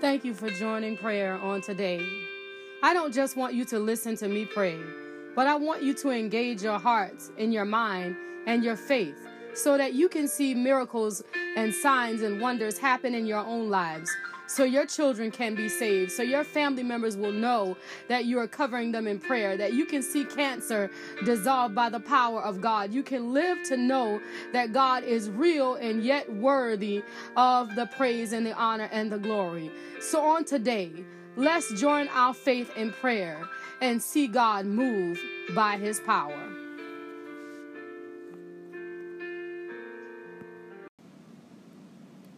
Thank you for joining prayer on today. I don't just want you to listen to me pray, but I want you to engage your hearts and your mind and your faith so that you can see miracles and signs and wonders happen in your own lives so your children can be saved, so your family members will know that you are covering them in prayer, that you can see cancer dissolved by the power of God. You can live to know that God is real and yet worthy of the praise and the honor and the glory. So on today, let's join our faith in prayer and see God move by his power.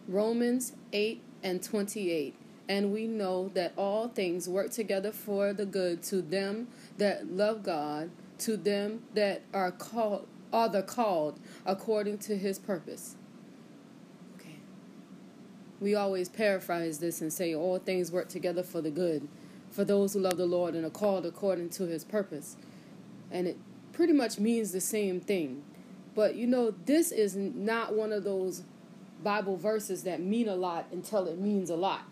Romans 8 and 28. And we know that all things work together for the good to them that love God, to them that are called are the called according to his purpose. Okay. We always paraphrase this and say all things work together for the good for those who love the Lord and are called according to his purpose. And it pretty much means the same thing. But you know, this is not one of those Bible verses that mean a lot until it means a lot.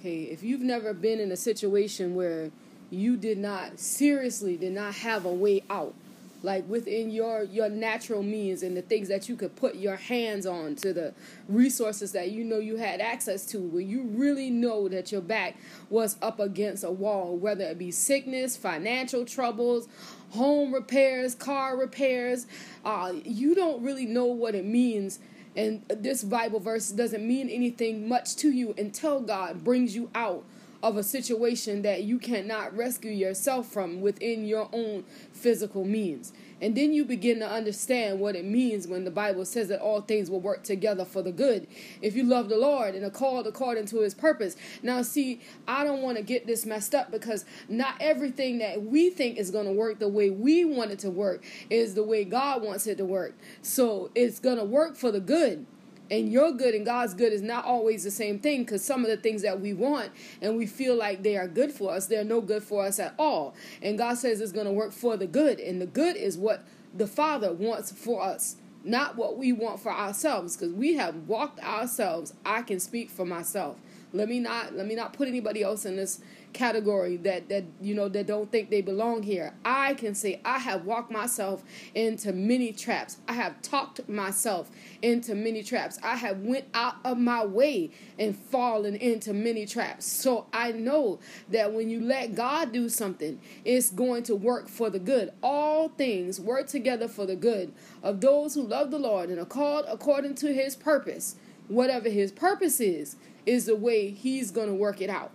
Okay, if you've never been in a situation where you did not seriously did not have a way out, like within your your natural means and the things that you could put your hands on to the resources that you know you had access to where you really know that your back was up against a wall whether it be sickness financial troubles home repairs car repairs uh, you don't really know what it means and this Bible verse doesn't mean anything much to you until God brings you out of a situation that you cannot rescue yourself from within your own physical means. And then you begin to understand what it means when the Bible says that all things will work together for the good. If you love the Lord and are called according to his purpose. Now, see, I don't want to get this messed up because not everything that we think is going to work the way we want it to work is the way God wants it to work. So it's going to work for the good and your good and God's good is not always the same thing because some of the things that we want and we feel like they are good for us, they're no good for us at all. And God says it's going to work for the good, and the good is what the Father wants for us. Not what we want for ourselves, because we have walked ourselves. I can speak for myself. Let me not let me not put anybody else in this category that that you know that don't think they belong here. I can say I have walked myself into many traps. I have talked myself into many traps. I have went out of my way and fallen into many traps. So I know that when you let God do something, it's going to work for the good. All things work together for the good of those who love the Lord and are called according to his purpose. Whatever his purpose is, is the way he's going to work it out.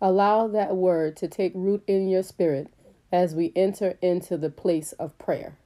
Allow that word to take root in your spirit as we enter into the place of prayer.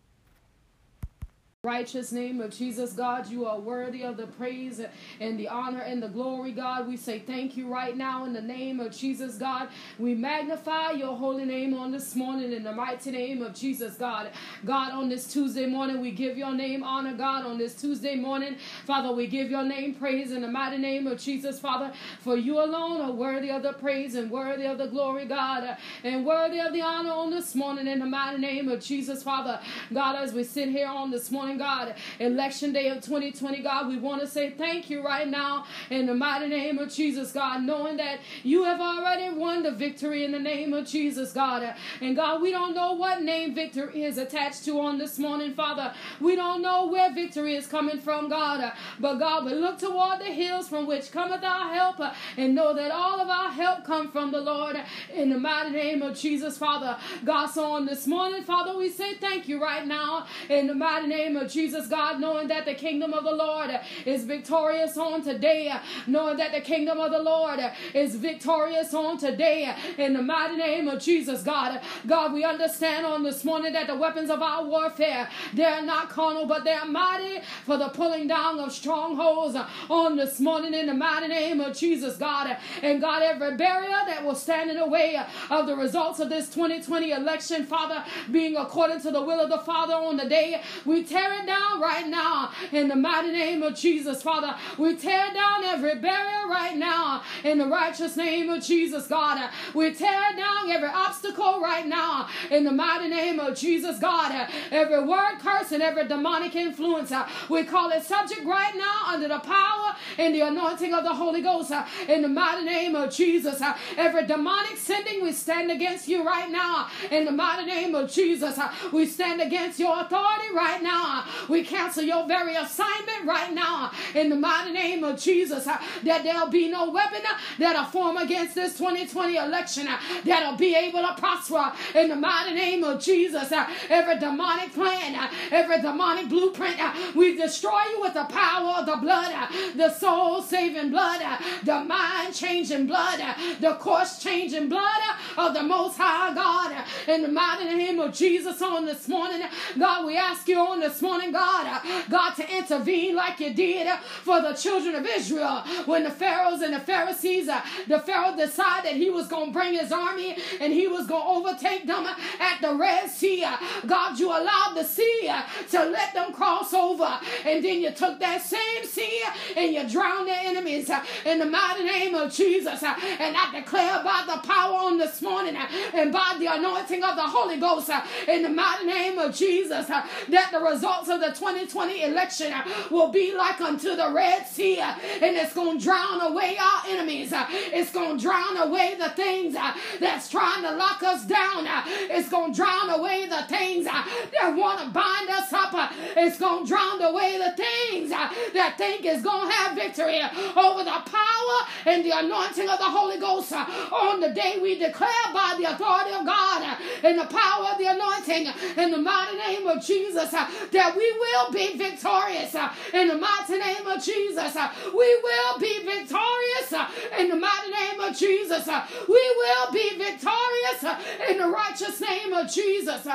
Righteous name of Jesus, God, you are worthy of the praise and the honor and the glory, God. We say thank you right now in the name of Jesus, God. We magnify your holy name on this morning in the mighty name of Jesus, God. God, on this Tuesday morning, we give your name honor, God. On this Tuesday morning, Father, we give your name praise in the mighty name of Jesus, Father. For you alone are worthy of the praise and worthy of the glory, God, and worthy of the honor on this morning in the mighty name of Jesus, Father. God, as we sit here on this morning, God, election day of 2020, God, we want to say thank you right now in the mighty name of Jesus, God, knowing that you have already won the victory in the name of Jesus, God. And God, we don't know what name victory is attached to on this morning, Father. We don't know where victory is coming from, God. But God, we look toward the hills from which cometh our help and know that all of our help come from the Lord in the mighty name of Jesus, Father. God, so on this morning, Father, we say thank you right now in the mighty name of Jesus, God, knowing that the kingdom of the Lord is victorious on today, knowing that the kingdom of the Lord is victorious on today. In the mighty name of Jesus, God, God, we understand on this morning that the weapons of our warfare, they're not carnal, but they're mighty for the pulling down of strongholds on this morning in the mighty name of Jesus, God. And God, every barrier that will stand in the way of the results of this 2020 election, Father, being according to the will of the Father on the day, we tear down right now in the mighty name of Jesus, Father. We tear down every barrier right now in the righteous name of Jesus, God. We tear down every obstacle right now in the mighty name of Jesus, God. Every word curse and every demonic influence, we call it subject right now under the power and the anointing of the Holy Ghost in the mighty name of Jesus. Every demonic sending, we stand against you right now in the mighty name of Jesus. We stand against your authority right now. We cancel your very assignment right now in the mighty name of Jesus. Uh, that there'll be no weapon uh, that'll form against this 2020 election uh, that'll be able to prosper in the mighty name of Jesus. Every demonic plan, every demonic blueprint, we destroy you with the power of the blood, the soul saving blood, the mind changing blood, the course changing blood of the Most High God. In the mighty name of Jesus on this morning, God, we ask you on this morning, God, uh, God, to intervene like you did uh, for the children of Israel when the Pharaohs and the Pharisees, uh, the Pharaoh decided that he was going to bring his army and he was going to overtake them at the Red Sea. God, you allowed the sea to let them cross over, and then you took that same sea and you drowned their enemies in the mighty name of Jesus. And I declare by the power on this morning and by the anointing of the Holy Ghost in the mighty name of Jesus that the results of the 2020 election will be like unto the Red Sea and it's going to drown away our enemies. It's going to drown away the things that's trying to lock us down. It's going to drown away the things that want to bind us up. It's going to drown away the things that think is going to have victory over the power and the anointing of the Holy Ghost uh, on the day we declare by the authority of God uh, and the power of the anointing uh, in the mighty name of Jesus that we will be victorious in the mighty name of Jesus. We will be victorious in the mighty name of Jesus. We will be victorious in the righteous name of Jesus.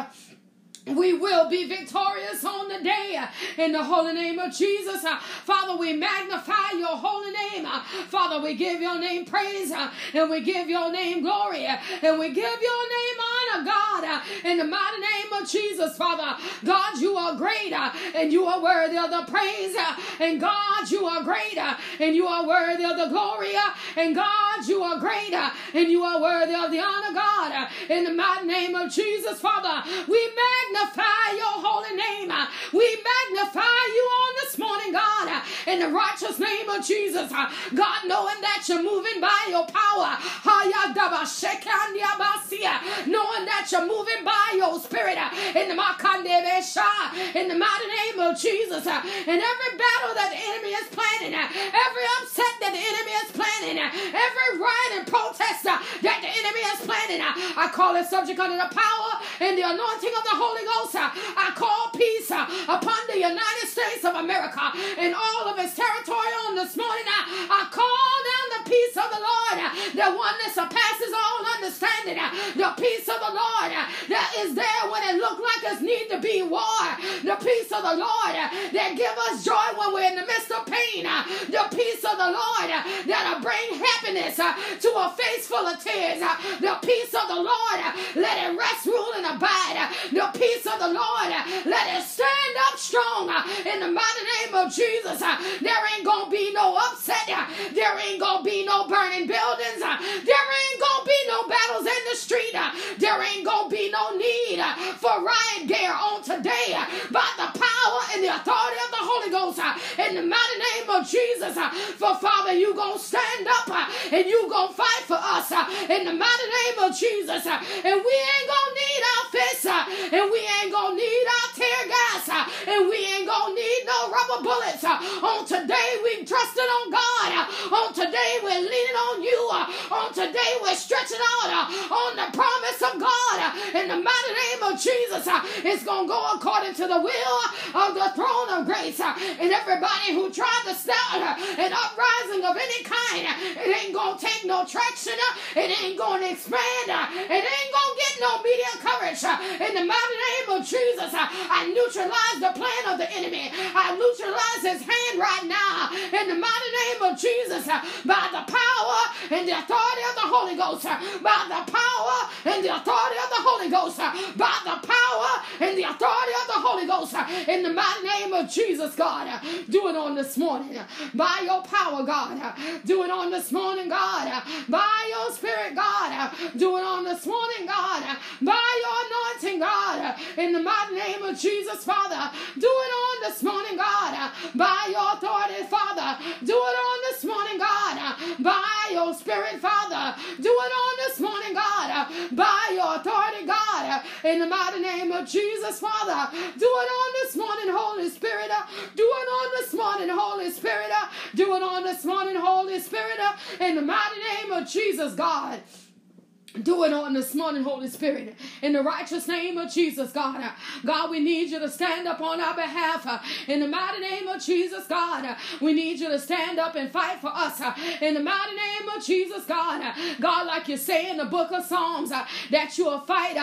We will be victorious on the day in the holy name of Jesus. Uh, Father, we magnify your holy name. Uh, Father, we give your name praise uh, and we give your name glory and we give your name honor, God, in the mighty name of Jesus, Father. God, you are great and you are worthy of the praise. And God, you are great and you are worthy of the glory. And God, you are great and you are worthy of the honor, God, in the mighty name of Jesus, Father. We magnify magnify your holy name. We magnify you on this morning, God, in the righteous name of Jesus. God, knowing that you're moving by your power, knowing that you're moving by your spirit in the in the mighty name of Jesus. In every battle that the enemy is planning, every upset that the enemy is planning, every riot and protest that the enemy is planning, I call it subject under the power and the anointing of the Holy Ghost. Uh, I call peace uh, upon the United States of America and all of its territory on this morning. I call down the peace of the Lord, the one that surpasses all understanding, Uh, the peace of the Lord uh, that is there when it looks like it need to be war, the peace of the Lord uh, that give us joy when we're in the midst of pain, the peace of the Lord that'll bring happiness to a face full of tears, the peace of the Lord, let it rest, rule, and abide, the peace of the Lord, let it stand up strong in the mighty name of Jesus. There ain't gonna be no upset, there ain't gonna be no burning buildings, there ain't gonna be no battles in the street, uh, there ain't gonna be no need uh, for riot gear on today uh, by the power and the authority of the Holy Ghost in the mighty name of Jesus. For Father, you gonna stand up and you gonna fight for us in the mighty name of Jesus. And we ain't gonna need our fists and we ain't gonna need our tear gas and we ain't gonna need no rubber bullets. On today, we trusting on God. On today, we're leaning on you. On today, we're stretching out Uh, on the promise of God uh, in the mighty name of Jesus. Uh, it's going to go according to the will of the throne of grace. And everybody who tried to start an uprising of any kind, it ain't going to take no traction. It ain't going to expand. It ain't going to get no media coverage. In the mighty name of Jesus, I neutralize the plan of the enemy. I neutralize his hand right now in the mighty name of Jesus uh, by the power and the authority of the Holy Ghost, uh, by the power and the authority of the Holy Ghost, uh, by the power and the authority of the Holy Ghost, in the mighty name of Jesus, God. Do it on this morning by your power, God. Do it on this morning, God. By your spirit, God. Do it on this morning, God. By your anointing, God. In the mighty name of Jesus, Father. Do it on this morning, God. By your authority, Father. Do it on this morning, God. By your spirit, Father. Do it on this morning, God. By your authority, God. In the mighty name of Jesus, Father. Do it on this morning, Holy Spirit. Do it on this morning, Holy Spirit. Do it on this morning, Holy Spirit. In the mighty name of Jesus, God. Do it on this morning, Holy Spirit. In the righteous name of Jesus, God. God, we need you to stand up on our behalf. In the mighty name of Jesus, God. We need you to stand up and fight for us. In the mighty name of Jesus, God. God, like you say in the book of Psalms, that you will fight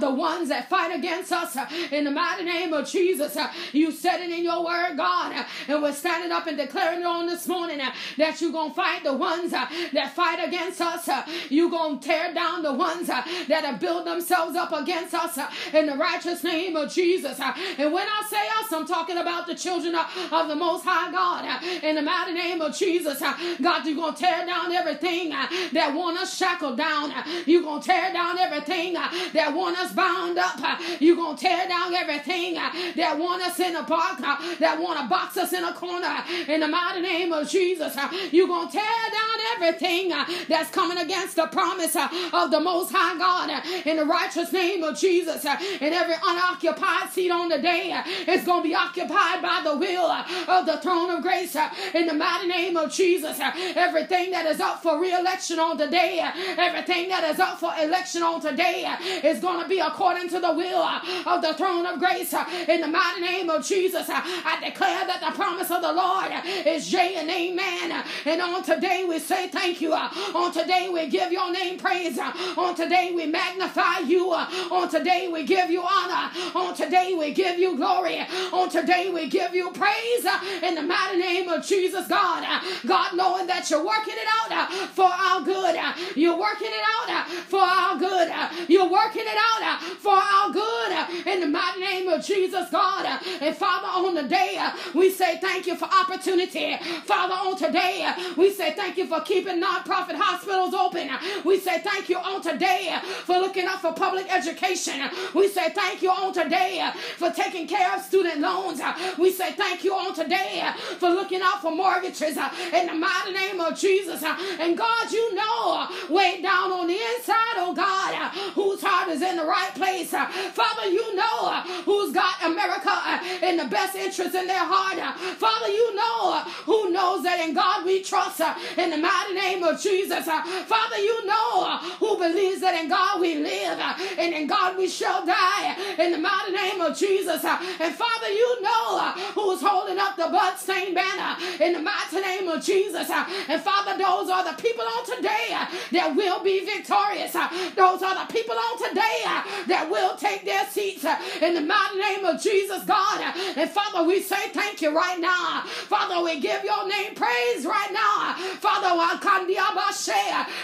the ones that fight against us. In the mighty name of Jesus, you said it in your word, God. And we're standing up and declaring it on this morning that you're going to fight the ones that fight against us. You're going to tear down down the ones uh, that have built themselves up against us uh, in the righteous name of Jesus. Uh, and when I say us, I'm talking about the children uh, of the Most High God uh, in the mighty name of Jesus. Uh, God, you're going to tear down everything that want us shackled down. You're going to tear down everything that want us bound up. You're going to tear down everything that want us in a box, that want to box us in a corner in the mighty name of Jesus. You're going to tear down everything that's coming against the promise of the Most High God uh, in the righteous name of Jesus. Uh, and every unoccupied seat on the day uh, is going to be occupied by the will of the throne of grace in the mighty name of Jesus. Everything that is up for re-election on today, everything that is up for election on today is going to be according to the will of the throne of grace in the mighty name of Jesus. I declare that the promise of the Lord is yea and amen. And on today we say thank you. On today we give your name praise. Uh, on today, we magnify you. Uh, on today, we give you honor. Uh, on today, we give you glory. On today, we give you praise in the mighty name of Jesus, God. God, knowing that you're working it out for our good. You're working it out for our good. You're working it out for our good in the mighty name of Jesus, God. And Father, on the day, we say thank you for opportunity. Father, on today, we say thank you for keeping nonprofit hospitals open. We say thank you you on today for looking out for public education. We say thank you on today for taking care of student loans. We say thank you on today for looking out for mortgages in the mighty name of Jesus. And God, you know, way down on the inside, oh God, whose heart is in the right place. Father, you know who's got America in the best interest in their heart. Father, you know who knows that in God we trust in the mighty name of Jesus. Father, you know who believes that in God we live uh, and in God we shall die in the mighty name of Jesus. Uh, and Father, you know uh, who's holding up the bloodstained banner in the mighty name of Jesus. And Father, those are the people on today that will be victorious. Those are the people on today that will take their seats in the mighty name of Jesus, God. And Father, we say thank you right now. Father, we give your name praise right now. Father,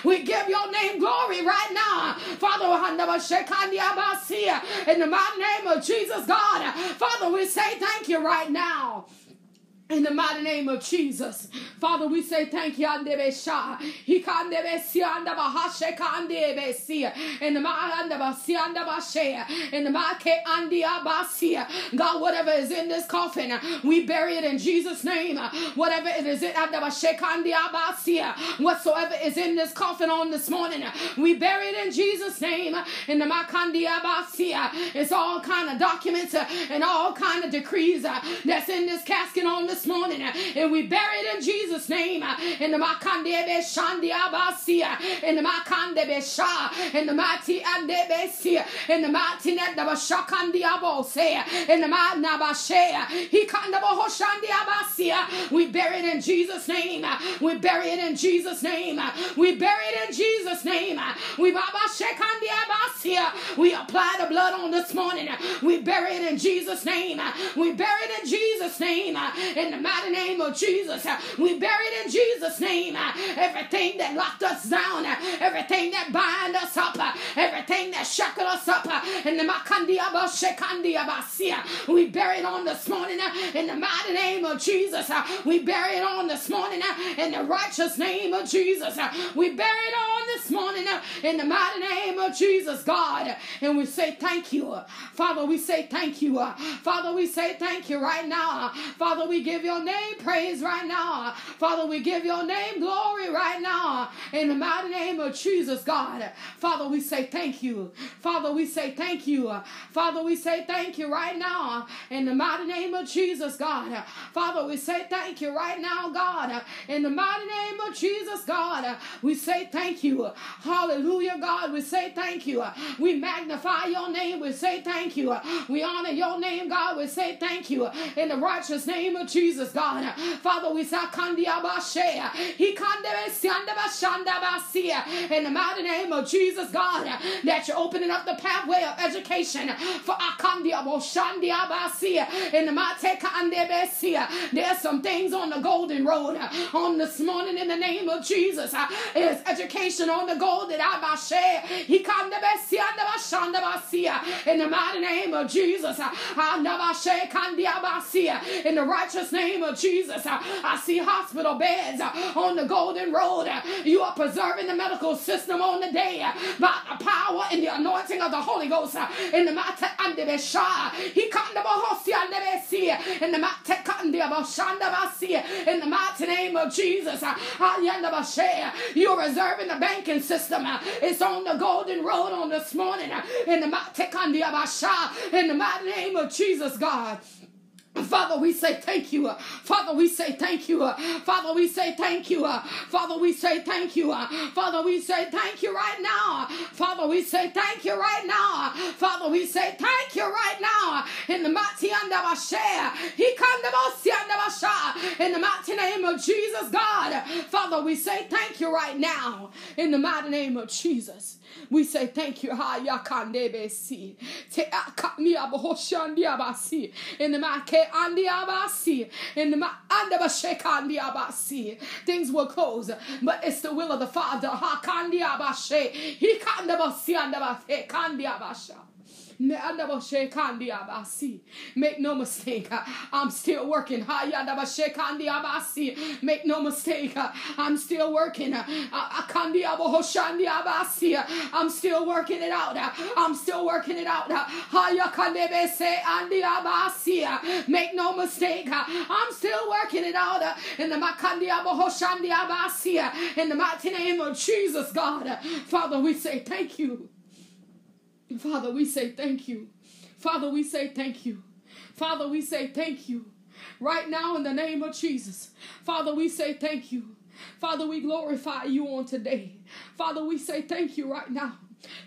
we give your name glory glory right now. Father, in the mighty name of Jesus, God. Father, we say thank you right now. In the mighty name of Jesus, Father, we say thank you. In the in. God, whatever is in this coffin, we bury it in Jesus' name. Whatever it is, whatsoever is in this coffin on this morning, we bury it in Jesus' name. In the it's all kind of documents and all kind of decrees that's in this casket on this this morning uh, and we bury it in Jesus' name uh, in the Makandebe Shandi Abasia uh, in the Makandebe Sha in the mighty Andebesia uh, in the mighty Nedaba Shakandi Abose uh, in the Manabashe he Kandaba Hoshandi Abasia we bury it in Jesus' name uh, we bury it in Jesus' name we bury it in Jesus' name we Baba Shekandi Abasia we apply the blood on this morning we bury it in Jesus' name we bury it in Jesus' name. In the mighty name of Jesus. Uh, we bury it in Jesus' name. Uh, everything that locked us down, uh, everything that bind us up, everything that shackled us up, uh, in the Abashikandi Abashia. Uh, we bury it on this morning uh, in the mighty name of Jesus. We bury it on this morning in the righteous name of Jesus. We bury it on this morning in the mighty name of Jesus, God. And we say thank you. Father, we say thank you. Father, we say thank you right now. Father, we give your name praise right now. Father, we give your name glory right now. In the mighty name of Jesus, God. Father, we say thank you. You father, we say thank you. Father, we say thank you right now. In the mighty name of Jesus, God. Father, we say thank you right now, God. In the mighty name of Jesus, God. We say thank you. Hallelujah, God. We say thank you. We magnify your name. We say thank you. We honor your name, God. We say thank you. In the righteous name of Jesus, God. Father, we say in the mighty name of Jesus, God, that you're opening up the pathway of education for Akandia Boshandia Basia the Mateka Andebesia. There's some things on the golden road on this morning in the name of Jesus. There's education on the golden Abashe. He can the Besia and in the mighty name of Jesus. Andabashe Kandia Basia in the righteous name of Jesus. I see hospital beds on the golden road. You are preserving the medical system on the day by the power and the anointing of the Holy Ghost in the mighty Andebesha. He come the Bohosi Andebesi in the mighty Kandebashanda Basi in the mighty name of Jesus. You're reserving the banking system. It's on the golden road on this morning in the mighty Kandebasha in the mighty name of Jesus, God. Father, we say thank you. Father, we say thank you. Father, we say thank you. Father, we say thank you. Father, we say thank you right now. Father, we say thank you right now. Father, we say thank you right now. In the mighty name of He in the mighty name of Jesus, God. Father, we say thank you right now. In the mighty name of Jesus. We say thank you. In the make andiabasi. In the andabashekandiabasi. Things will close, but it's the will of the Father. Hakandiabashe. He kandabasi andabase kandiabasha. Make no mistake, I'm still working. Make no mistake, I'm still working. I'm still working it out. I'm still working it out. Make no mistake, I'm still working it out. In the in the mighty name of Jesus, God. Father, we say thank you. Father, we say thank you. Father, we say thank you. Father, we say thank you. Right now, in the name of Jesus. Father, we say thank you. Father, we glorify you on today. Father, we say thank you right now.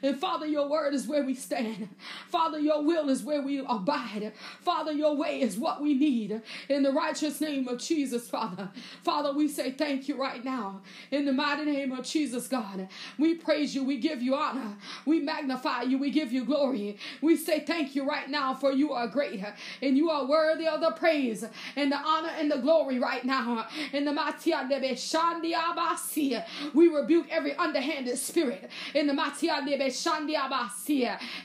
And Father, your word is where we stand. Father, your will is where we abide. Father, your way is what we need. In the righteous name of Jesus, Father. Father, we say thank you right now. In the mighty name of Jesus, God. We praise you. We give you honor. We magnify you. We give you glory. We say thank you right now for you are great and you are worthy of the praise and the honor and the glory right now. In the mighty we rebuke every underhanded spirit. In the mighty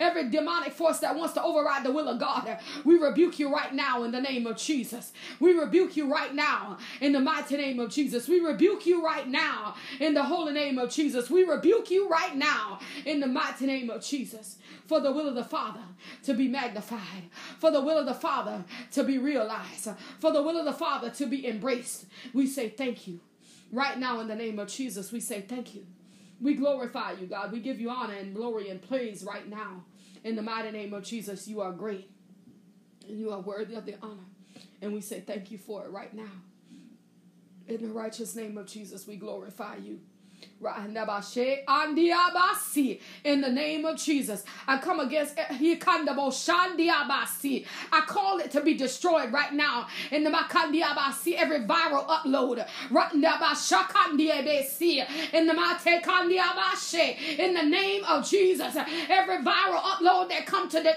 Every demonic force that wants to override the will of God, we rebuke you right now in the name of Jesus. We rebuke you right now in the mighty name of Jesus. We rebuke you right now in the holy name of Jesus. We rebuke you right now in the mighty name of Jesus for the will of the Father to be magnified, for the will of the Father to be realized, for the will of the Father to be embraced. We say thank you. Right now, in the name of Jesus, we say thank you. We glorify you, God. We give you honor and glory and praise right now. In the mighty name of Jesus, you are great and you are worthy of the honor. And we say thank you for it right now. In the righteous name of Jesus, we glorify you. In the name of Jesus, I come against. I call it to be destroyed right now. In the every viral upload. In the Mate Kandi Abashe in the name of Jesus, every viral upload that come to the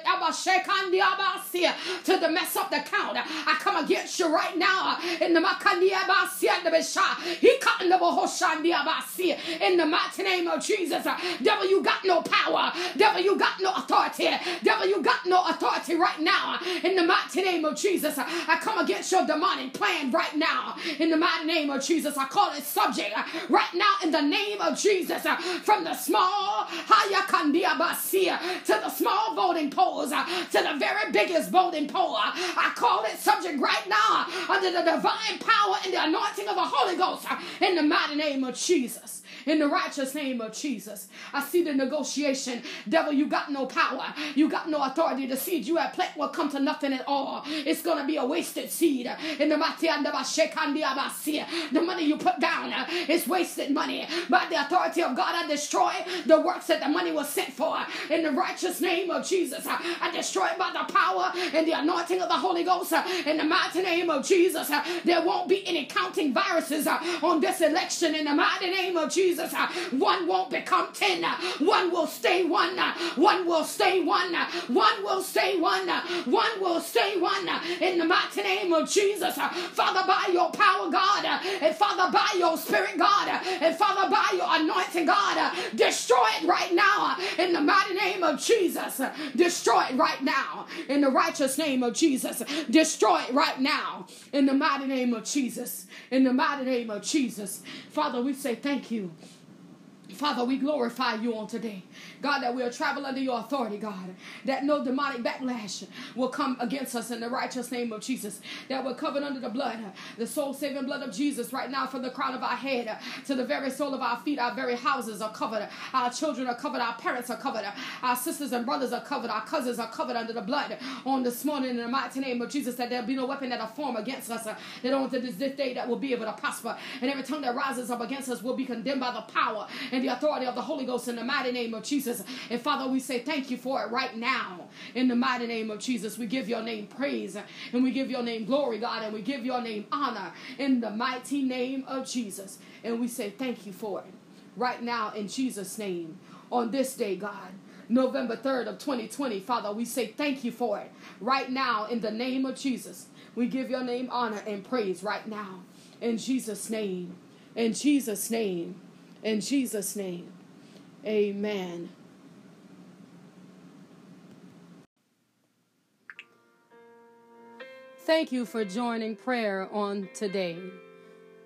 to the mess up the count. I come against you right now in the Makandia Basi and the Besha. He cut in the mighty name of Jesus. Devil, you got no power. Devil, you got no authority. Devil, you got no authority right now in the mighty name of Jesus. I come against your demonic plan right now in the mighty name of Jesus. I call it subject right now in the name of Jesus. From the small Hayakandia Basi to the small voting polls to the very biggest voting poll. I call it subject right now under the divine power and the anointing of the Holy Ghost in the mighty name of Jesus in the righteous name of Jesus. I see the negotiation. Devil, you got no power. You got no authority. The seed you have planted will come to nothing at all. It's going to be a wasted seed. In the the money you put down uh, is wasted money. By the authority of God, I destroy the works that the money was sent for. In the righteous name of Jesus, uh, I destroy it by the power and the anointing of the Holy Ghost. Uh, in the mighty name of Jesus, there won't be any counting viruses on this election. In the mighty name of Jesus. Jesus. Uh, one won't become ten. Uh, one will stay one. Uh, one will stay one. One will stay one. One will stay one. In the mighty name of Jesus. Father, by your power, God. And Father, by your spirit, God. And Father, by your anointing, God. Destroy it right now. In the mighty name of Jesus. Destroy it right now. In the righteous name of Jesus. Destroy it right now. In the mighty name of Jesus. In the mighty name of Jesus. Father, we say thank you. Father, we glorify you on today. God, that we'll travel under your authority, God. That no demonic backlash will come against us in the righteous name of Jesus. That we're covered under the blood, the soul saving blood of Jesus, right now from the crown of our head to the very sole of our feet. Our very houses are covered. Our children are covered. Our parents are covered. Our sisters and brothers are covered. Our cousins are covered under the blood on this morning in the mighty name of Jesus. That there'll be no weapon that will form against us. That on this day that will be able to prosper. And every tongue that rises up against us will be condemned by the power and the authority of the Holy Ghost in the mighty name of Jesus. And Father, we say thank you for it right now in the mighty name of Jesus. We give your name praise and we give your name glory, God, and we give your name honor in the mighty name of Jesus. And we say thank you for it right now in Jesus' name on this day, God. November 3rd of 2020, Father, we say thank you for it right now in the name of Jesus. We give your name honor and praise right now in Jesus' name. In Jesus' name. In Jesus' name, amen. Thank you for joining prayer on today.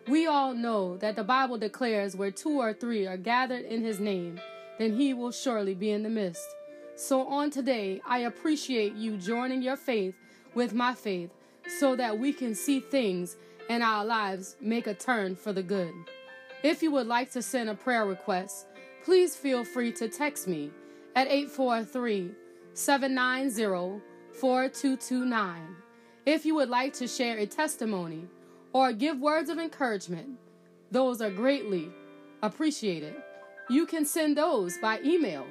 We all know that the Bible declares where two or three are gathered in his name, then he will surely be in the midst. So on today, I appreciate you joining your faith with my faith so that we can see things in our lives make a turn for the good. If you would like to send a prayer request, please feel free to text me at 843 790 4229. If you would like to share a testimony or give words of encouragement, those are greatly appreciated. You can send those by email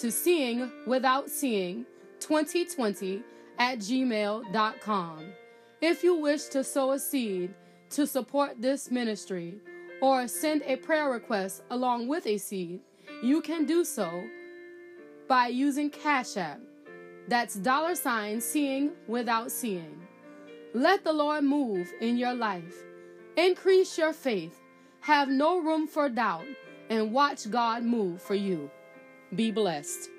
to seeing without seeing 2020 at gmail.com. If you wish to sow a seed to support this ministry, or send a prayer request along with a seed, you can do so by using Cash App. That's dollar sign seeing without seeing. Let the Lord move in your life. Increase your faith. Have no room for doubt and watch God move for you. Be blessed.